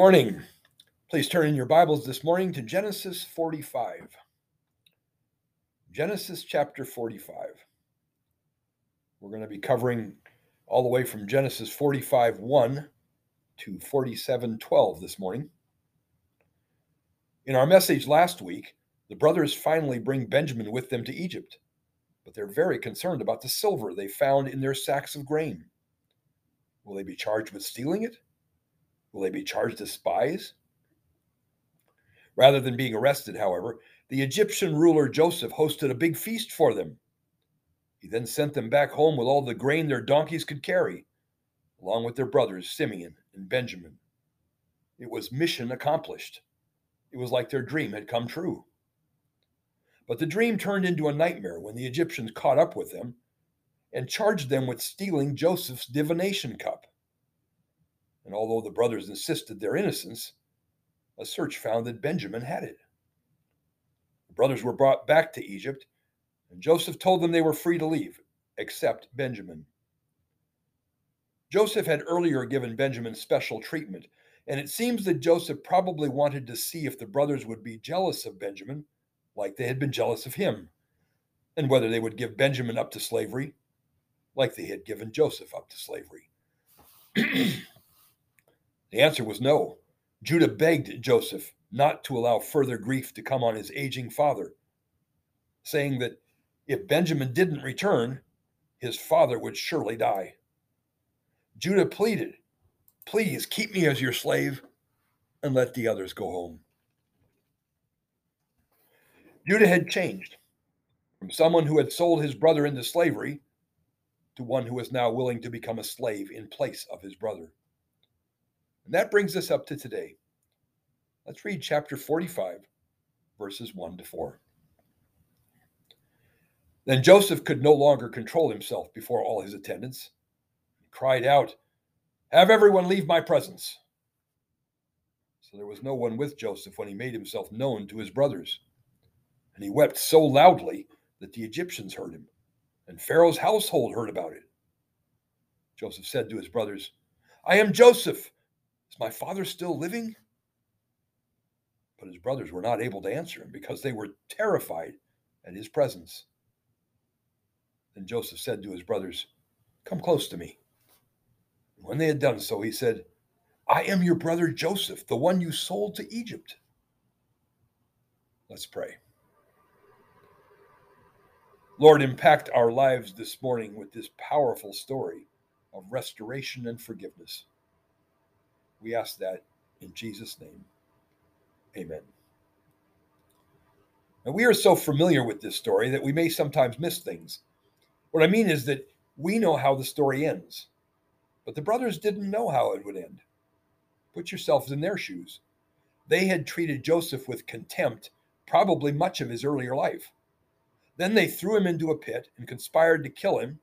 morning. Please turn in your Bibles this morning to Genesis 45. Genesis chapter 45. We're going to be covering all the way from Genesis 45 1 to 47 12 this morning. In our message last week, the brothers finally bring Benjamin with them to Egypt, but they're very concerned about the silver they found in their sacks of grain. Will they be charged with stealing it? Will they be charged as spies? Rather than being arrested, however, the Egyptian ruler Joseph hosted a big feast for them. He then sent them back home with all the grain their donkeys could carry, along with their brothers Simeon and Benjamin. It was mission accomplished. It was like their dream had come true. But the dream turned into a nightmare when the Egyptians caught up with them and charged them with stealing Joseph's divination cup. And although the brothers insisted their innocence, a search found that Benjamin had it. The brothers were brought back to Egypt, and Joseph told them they were free to leave, except Benjamin. Joseph had earlier given Benjamin special treatment, and it seems that Joseph probably wanted to see if the brothers would be jealous of Benjamin, like they had been jealous of him, and whether they would give Benjamin up to slavery, like they had given Joseph up to slavery. The answer was no. Judah begged Joseph not to allow further grief to come on his aging father, saying that if Benjamin didn't return, his father would surely die. Judah pleaded, Please keep me as your slave and let the others go home. Judah had changed from someone who had sold his brother into slavery to one who was now willing to become a slave in place of his brother. And that brings us up to today. Let's read chapter 45, verses 1 to 4. Then Joseph could no longer control himself before all his attendants. He cried out, Have everyone leave my presence. So there was no one with Joseph when he made himself known to his brothers. And he wept so loudly that the Egyptians heard him, and Pharaoh's household heard about it. Joseph said to his brothers, I am Joseph. Is my father still living? But his brothers were not able to answer him because they were terrified at his presence. Then Joseph said to his brothers, Come close to me. when they had done so, he said, I am your brother Joseph, the one you sold to Egypt. Let's pray. Lord, impact our lives this morning with this powerful story of restoration and forgiveness. We ask that in Jesus' name. Amen. Now, we are so familiar with this story that we may sometimes miss things. What I mean is that we know how the story ends, but the brothers didn't know how it would end. Put yourselves in their shoes. They had treated Joseph with contempt probably much of his earlier life. Then they threw him into a pit and conspired to kill him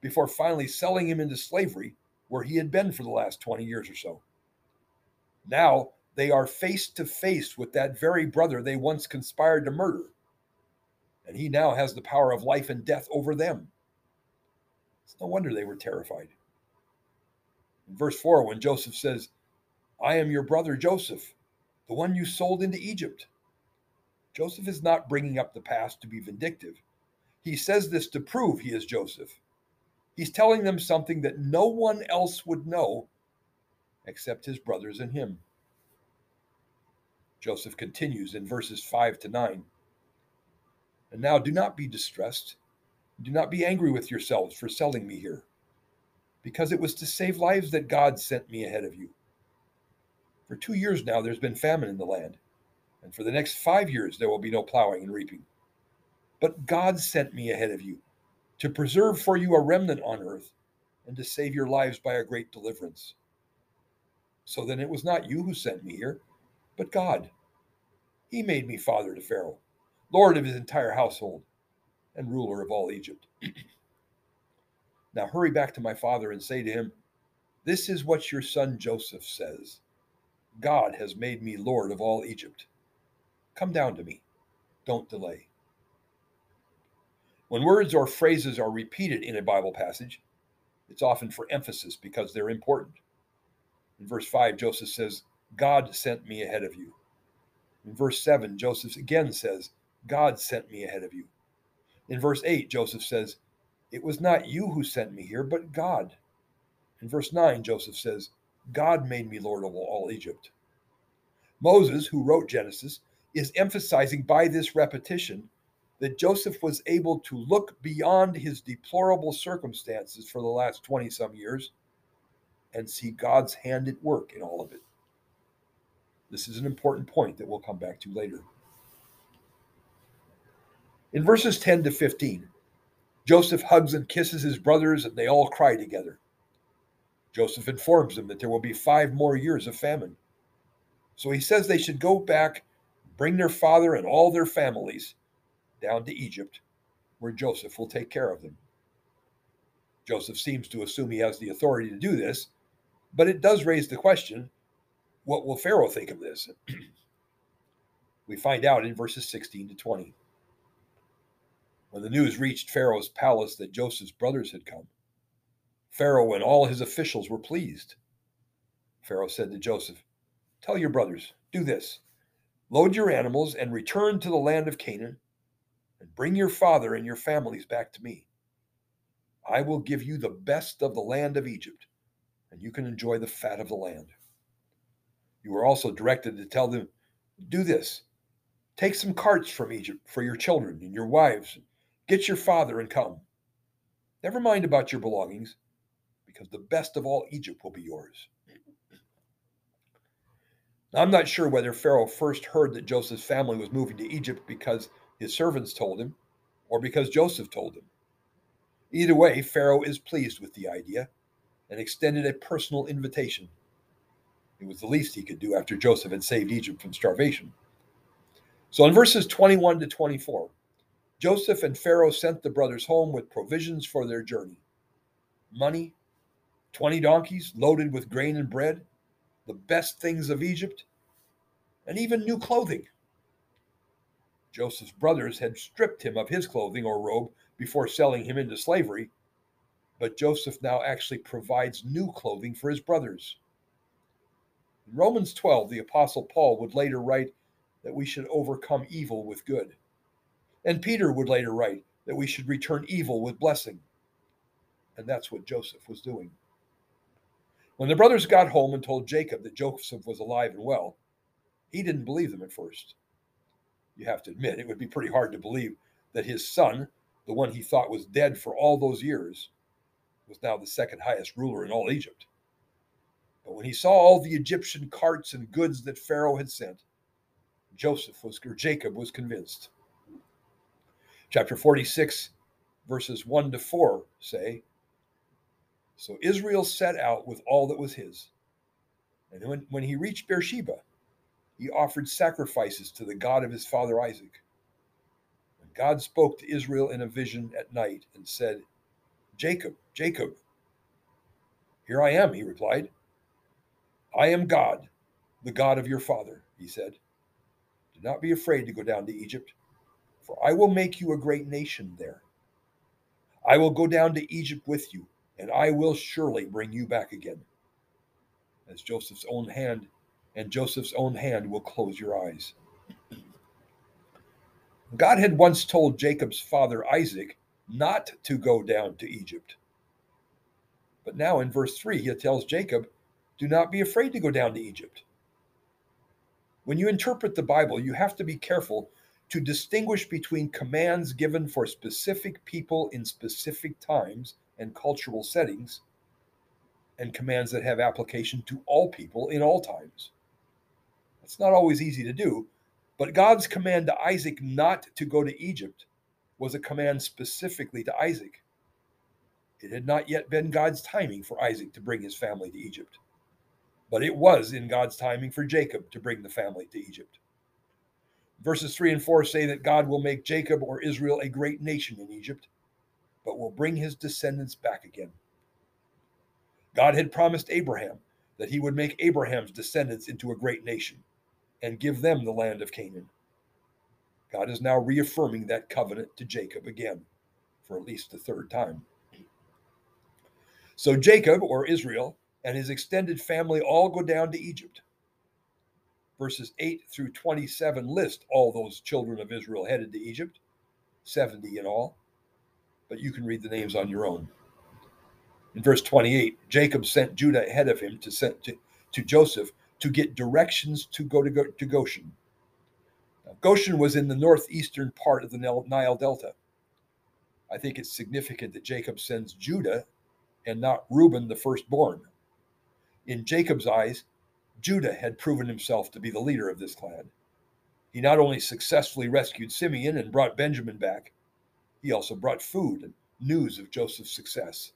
before finally selling him into slavery where he had been for the last 20 years or so. Now they are face to face with that very brother they once conspired to murder. And he now has the power of life and death over them. It's no wonder they were terrified. In verse 4, when Joseph says, I am your brother Joseph, the one you sold into Egypt. Joseph is not bringing up the past to be vindictive. He says this to prove he is Joseph. He's telling them something that no one else would know except his brothers and him. Joseph continues in verses 5 to 9. And now do not be distressed. Do not be angry with yourselves for selling me here, because it was to save lives that God sent me ahead of you. For two years now, there's been famine in the land, and for the next five years, there will be no plowing and reaping. But God sent me ahead of you to preserve for you a remnant on earth and to save your lives by a great deliverance. So then it was not you who sent me here, but God. He made me father to Pharaoh, lord of his entire household, and ruler of all Egypt. now hurry back to my father and say to him, This is what your son Joseph says God has made me lord of all Egypt. Come down to me. Don't delay. When words or phrases are repeated in a Bible passage, it's often for emphasis because they're important. In verse 5, Joseph says, God sent me ahead of you. In verse 7, Joseph again says, God sent me ahead of you. In verse 8, Joseph says, It was not you who sent me here, but God. In verse 9, Joseph says, God made me Lord of all Egypt. Moses, who wrote Genesis, is emphasizing by this repetition that Joseph was able to look beyond his deplorable circumstances for the last 20 some years and see God's hand at work in all of it. This is an important point that we'll come back to later. In verses 10 to 15, Joseph hugs and kisses his brothers, and they all cry together. Joseph informs them that there will be five more years of famine. So he says they should go back, bring their father and all their families down to Egypt, where Joseph will take care of them. Joseph seems to assume he has the authority to do this, but it does raise the question what will Pharaoh think of this? we find out in verses 16 to 20. When the news reached Pharaoh's palace that Joseph's brothers had come, Pharaoh and all his officials were pleased. Pharaoh said to Joseph, Tell your brothers, do this load your animals and return to the land of Canaan, and bring your father and your families back to me. I will give you the best of the land of Egypt, and you can enjoy the fat of the land. You are also directed to tell them, Do this take some carts from Egypt for your children and your wives, get your father and come. Never mind about your belongings because the best of all Egypt will be yours. Now, I'm not sure whether Pharaoh first heard that Joseph's family was moving to Egypt because his servants told him or because Joseph told him. Either way, Pharaoh is pleased with the idea and extended a personal invitation. It was the least he could do after Joseph had saved Egypt from starvation. So in verses 21 to 24, Joseph and Pharaoh sent the brothers home with provisions for their journey money, 20 donkeys loaded with grain and bread, the best things of Egypt, and even new clothing. Joseph's brothers had stripped him of his clothing or robe before selling him into slavery, but Joseph now actually provides new clothing for his brothers. In Romans 12, the Apostle Paul would later write that we should overcome evil with good. And Peter would later write that we should return evil with blessing. And that's what Joseph was doing. When the brothers got home and told Jacob that Joseph was alive and well, he didn't believe them at first. You have to admit, it would be pretty hard to believe that his son, the one he thought was dead for all those years, was now the second highest ruler in all Egypt. But when he saw all the Egyptian carts and goods that Pharaoh had sent, Joseph was or Jacob was convinced. Chapter 46, verses 1 to 4 say, so Israel set out with all that was his. And when, when he reached Beersheba, he offered sacrifices to the God of his father Isaac. And God spoke to Israel in a vision at night and said, Jacob, Jacob. Here I am, he replied. I am God, the God of your father, he said. Do not be afraid to go down to Egypt, for I will make you a great nation there. I will go down to Egypt with you and I will surely bring you back again. As Joseph's own hand, and Joseph's own hand will close your eyes. God had once told Jacob's father Isaac not to go down to Egypt. But now in verse 3, he tells Jacob, Do not be afraid to go down to Egypt. When you interpret the Bible, you have to be careful to distinguish between commands given for specific people in specific times and cultural settings, and commands that have application to all people in all times. It's not always easy to do, but God's command to Isaac not to go to Egypt was a command specifically to Isaac. It had not yet been God's timing for Isaac to bring his family to Egypt, but it was in God's timing for Jacob to bring the family to Egypt. Verses 3 and 4 say that God will make Jacob or Israel a great nation in Egypt but will bring his descendants back again. God had promised Abraham that he would make Abraham's descendants into a great nation and give them the land of Canaan. God is now reaffirming that covenant to Jacob again for at least the third time. So Jacob, or Israel, and his extended family all go down to Egypt. verses 8 through 27 list all those children of Israel headed to Egypt, 70 in all, but you can read the names on your own. In verse 28, Jacob sent Judah ahead of him to, send to, to Joseph to get directions to go to, go, to Goshen. Goshen was in the northeastern part of the Nile Delta. I think it's significant that Jacob sends Judah and not Reuben, the firstborn. In Jacob's eyes, Judah had proven himself to be the leader of this clan. He not only successfully rescued Simeon and brought Benjamin back, he also brought food and news of Joseph's success.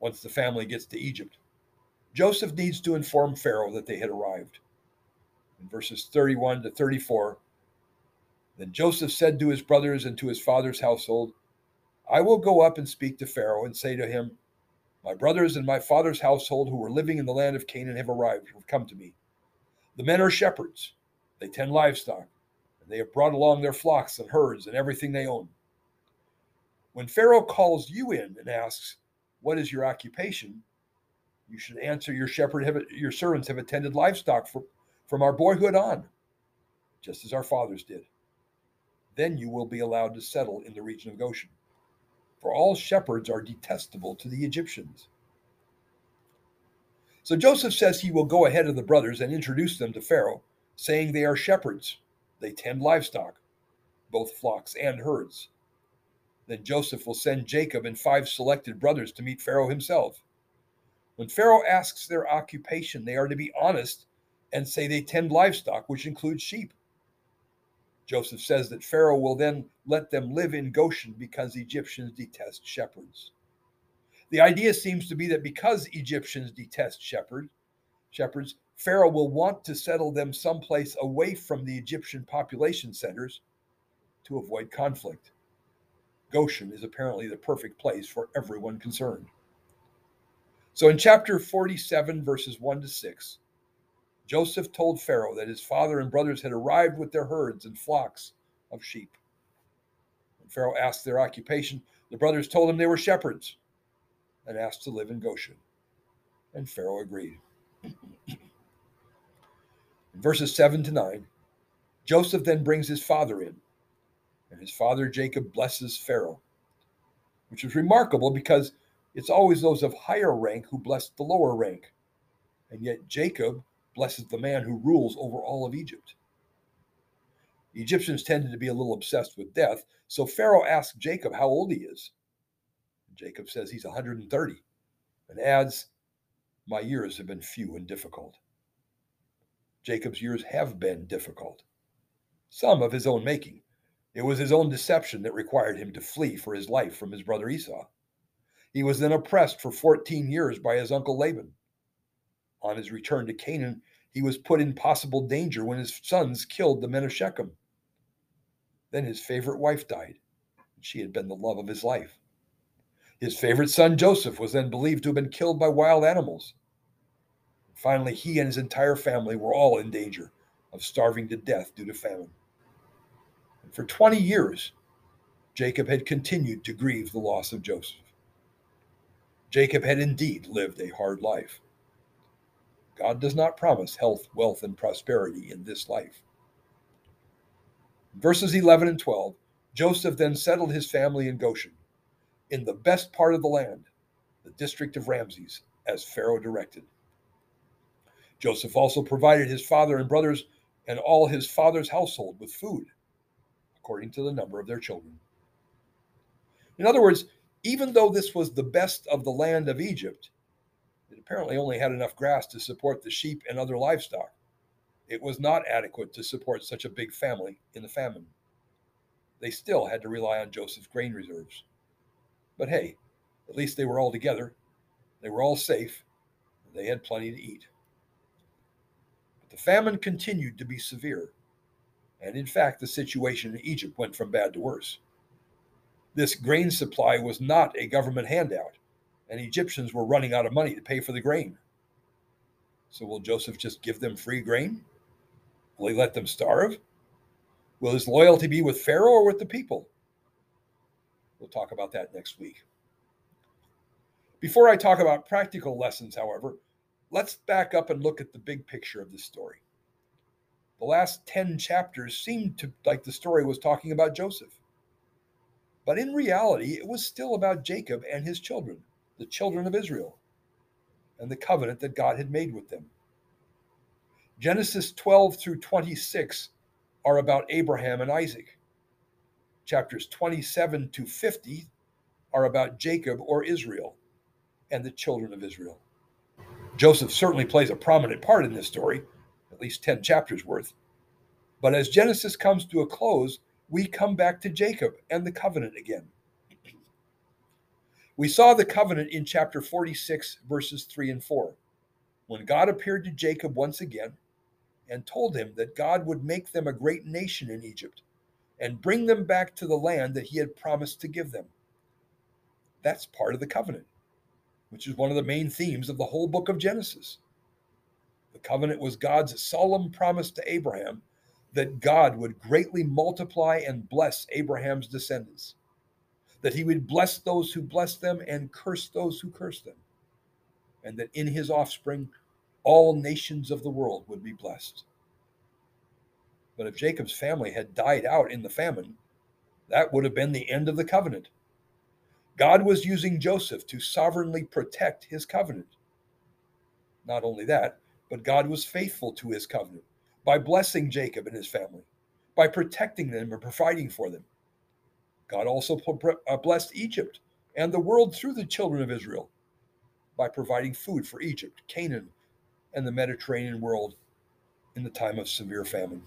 Once the family gets to Egypt, Joseph needs to inform Pharaoh that they had arrived. In verses 31 to 34, then Joseph said to his brothers and to his father's household, I will go up and speak to Pharaoh and say to him, My brothers and my father's household who were living in the land of Canaan have arrived, have come to me. The men are shepherds, they tend livestock, and they have brought along their flocks and herds and everything they own. When Pharaoh calls you in and asks, What is your occupation? You should answer, Your shepherd have, your servants have attended livestock for, from our boyhood on, just as our fathers did. Then you will be allowed to settle in the region of Goshen for all shepherds are detestable to the Egyptians. So Joseph says he will go ahead of the brothers and introduce them to Pharaoh, saying they are shepherds. They tend livestock, both flocks and herds. Then Joseph will send Jacob and five selected brothers to meet Pharaoh himself. When Pharaoh asks their occupation, they are to be honest and say they tend livestock, which includes sheep. Joseph says that Pharaoh will then let them live in Goshen because Egyptians detest shepherds. The idea seems to be that because Egyptians detest shepherd, shepherds, Pharaoh will want to settle them someplace away from the Egyptian population centers to avoid conflict. Goshen is apparently the perfect place for everyone concerned. So in chapter 47, verses 1 to 6, Joseph told Pharaoh that his father and brothers had arrived with their herds and flocks of sheep. When Pharaoh asked their occupation, the brothers told him they were shepherds and asked to live in Goshen. And Pharaoh agreed. in verses 7 to 9, Joseph then brings his father in, and his father Jacob blesses Pharaoh, which is remarkable because it's always those of higher rank who bless the lower rank. And yet Jacob blesses the man who rules over all of Egypt. The Egyptians tended to be a little obsessed with death, so Pharaoh asks Jacob how old he is. Jacob says he's 130 and adds, My years have been few and difficult. Jacob's years have been difficult, some of his own making. It was his own deception that required him to flee for his life from his brother Esau. He was then oppressed for 14 years by his uncle Laban. On his return to Canaan, he was put in possible danger when his sons killed the men of Shechem. Then his favorite wife died. And she had been the love of his life. His favorite son Joseph was then believed to have been killed by wild animals. Finally, he and his entire family were all in danger of starving to death due to famine. And for 20 years, Jacob had continued to grieve the loss of Joseph. Jacob had indeed lived a hard life. God does not promise health, wealth, and prosperity in this life. Verses 11 and 12 Joseph then settled his family in Goshen, in the best part of the land, the district of Ramses, as Pharaoh directed. Joseph also provided his father and brothers and all his father's household with food, according to the number of their children. In other words, even though this was the best of the land of Egypt, apparently only had enough grass to support the sheep and other livestock. It was not adequate to support such a big family in the famine. They still had to rely on Joseph's grain reserves. But hey, at least they were all together. They were all safe. they had plenty to eat. But the famine continued to be severe. And in fact, the situation in Egypt went from bad to worse. This grain supply was not a government handout and Egyptians were running out of money to pay for the grain. So will Joseph just give them free grain? Will he let them starve? Will his loyalty be with Pharaoh or with the people? We'll talk about that next week. Before I talk about practical lessons, however, let's back up and look at the big picture of this story. The last 10 chapters seemed to like the story was talking about Joseph. But in reality, it was still about Jacob and his children, the children of Israel, and the covenant that God had made with them. Genesis 12 through 26 are about Abraham and Isaac. Chapters 27 to 50 are about Jacob or Israel and the children of Israel. Joseph certainly plays a prominent part in this story, at least 10 chapters worth. But as Genesis comes to a close, we come back to Jacob and the covenant again. We saw the covenant in chapter 46, verses 3 and 4, when God appeared to Jacob once again and told him that God would make them a great nation in Egypt and bring them back to the land that he had promised to give them. That's part of the covenant, which is one of the main themes of the whole book of Genesis. The covenant was God's solemn promise to Abraham that God would greatly multiply and bless Abraham's descendants, that he would bless those who bless them and curse those who curse them, and that in his offspring all nations of the world would be blessed. But if Jacob's family had died out in the famine, that would have been the end of the covenant. God was using Joseph to sovereignly protect his covenant. Not only that, but God was faithful to his covenant by blessing Jacob and his family, by protecting them and providing for them. God also uh, blessed Egypt and the world through the children of Israel by providing food for Egypt, Canaan, and the Mediterranean world in the time of severe famine.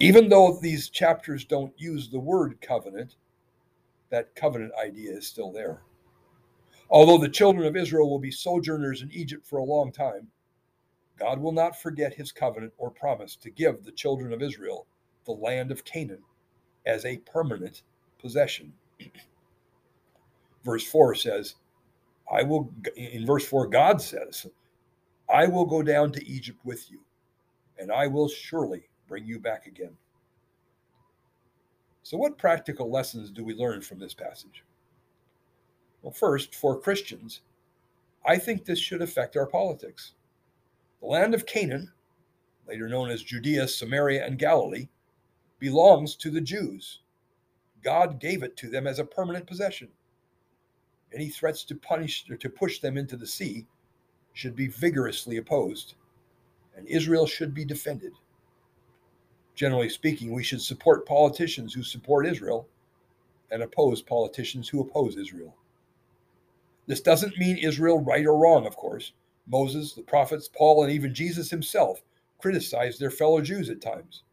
Even though these chapters don't use the word covenant, that covenant idea is still there. Although the children of Israel will be sojourners in Egypt for a long time, God will not forget his covenant or promise to give the children of Israel the land of Canaan as a permanent possession. verse 4 says, I will, in verse 4, God says, I will go down to Egypt with you, and I will surely bring you back again. So, what practical lessons do we learn from this passage? Well, first, for Christians, I think this should affect our politics. The land of Canaan, later known as Judea, Samaria, and Galilee, belongs to the Jews. God gave it to them as a permanent possession. Any threats to punish or to push them into the sea should be vigorously opposed, and Israel should be defended. Generally speaking, we should support politicians who support Israel and oppose politicians who oppose Israel. This doesn't mean Israel right or wrong, of course. Moses, the prophets, Paul, and even Jesus himself criticized their fellow Jews at times.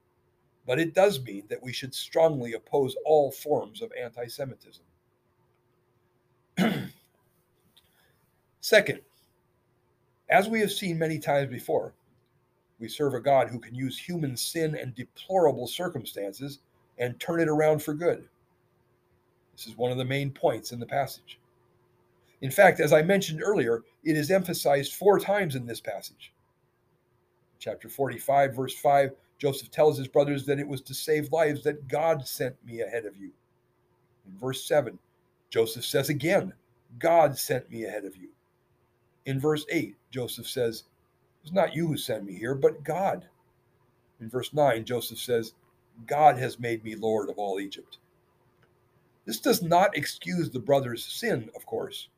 But it does mean that we should strongly oppose all forms of anti Semitism. Second, as we have seen many times before, we serve a God who can use human sin and deplorable circumstances and turn it around for good. This is one of the main points in the passage. In fact, as I mentioned earlier, it is emphasized four times in this passage. Chapter 45, verse 5, Joseph tells his brothers that it was to save lives that God sent me ahead of you. In verse 7, Joseph says again, God sent me ahead of you. In verse 8, Joseph says, It's not you who sent me here, but God. In verse 9, Joseph says, God has made me Lord of all Egypt. This does not excuse the brothers' sin, of course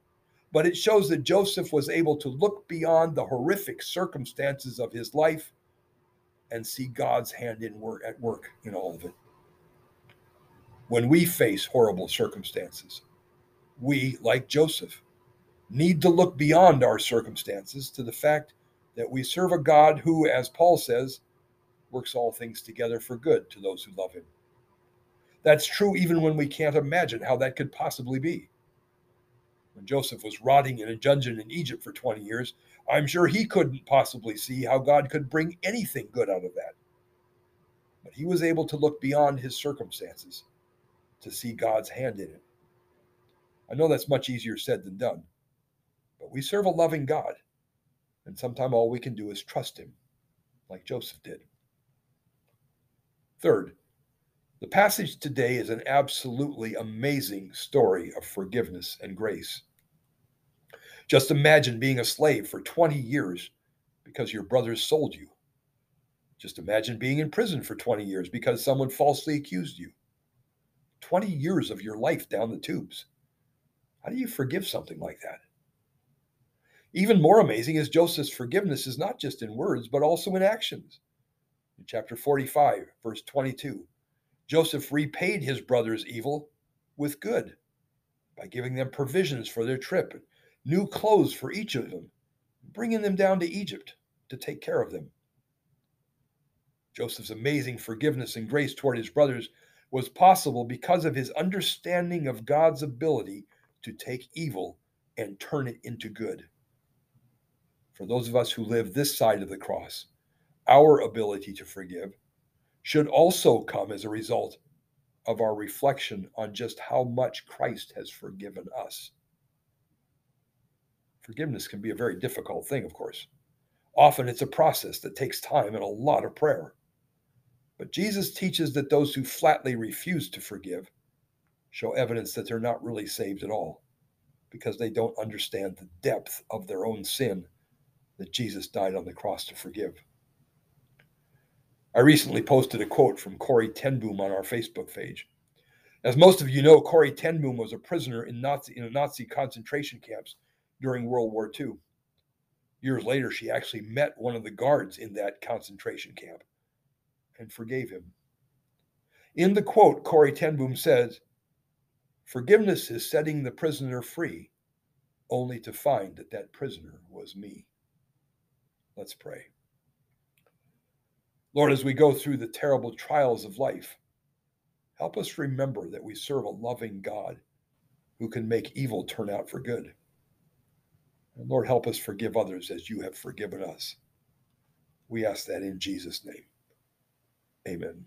but it shows that Joseph was able to look beyond the horrific circumstances of his life and see God's hand in work at work in all of it. When we face horrible circumstances, we, like Joseph, need to look beyond our circumstances to the fact that we serve a God who, as Paul says, works all things together for good to those who love him. That's true even when we can't imagine how that could possibly be when Joseph was rotting in a dungeon in Egypt for 20 years, I'm sure he couldn't possibly see how God could bring anything good out of that. But he was able to look beyond his circumstances to see God's hand in it. I know that's much easier said than done, but we serve a loving God, and sometimes all we can do is trust him, like Joseph did. Third, the passage today is an absolutely amazing story of forgiveness and grace. Just imagine being a slave for 20 years because your brothers sold you. Just imagine being in prison for 20 years because someone falsely accused you. 20 years of your life down the tubes. How do you forgive something like that? Even more amazing is Joseph's forgiveness is not just in words, but also in actions. In chapter 45, verse 22, Joseph repaid his brothers' evil with good by giving them provisions for their trip, new clothes for each of them, bringing them down to Egypt to take care of them. Joseph's amazing forgiveness and grace toward his brothers was possible because of his understanding of God's ability to take evil and turn it into good. For those of us who live this side of the cross, our ability to forgive should also come as a result of our reflection on just how much Christ has forgiven us. Forgiveness can be a very difficult thing, of course. Often it's a process that takes time and a lot of prayer. But Jesus teaches that those who flatly refuse to forgive show evidence that they're not really saved at all because they don't understand the depth of their own sin that Jesus died on the cross to forgive. I recently posted a quote from Corrie ten Boom on our Facebook page. As most of you know, Corrie ten Boom was a prisoner in Nazi in Nazi concentration camps during World War II. Years later, she actually met one of the guards in that concentration camp and forgave him. In the quote, Corrie ten Boom says, Forgiveness is setting the prisoner free, only to find that that prisoner was me. Let's pray. Lord, as we go through the terrible trials of life, help us remember that we serve a loving God who can make evil turn out for good. And Lord, help us forgive others as you have forgiven us. We ask that in Jesus' name. Amen.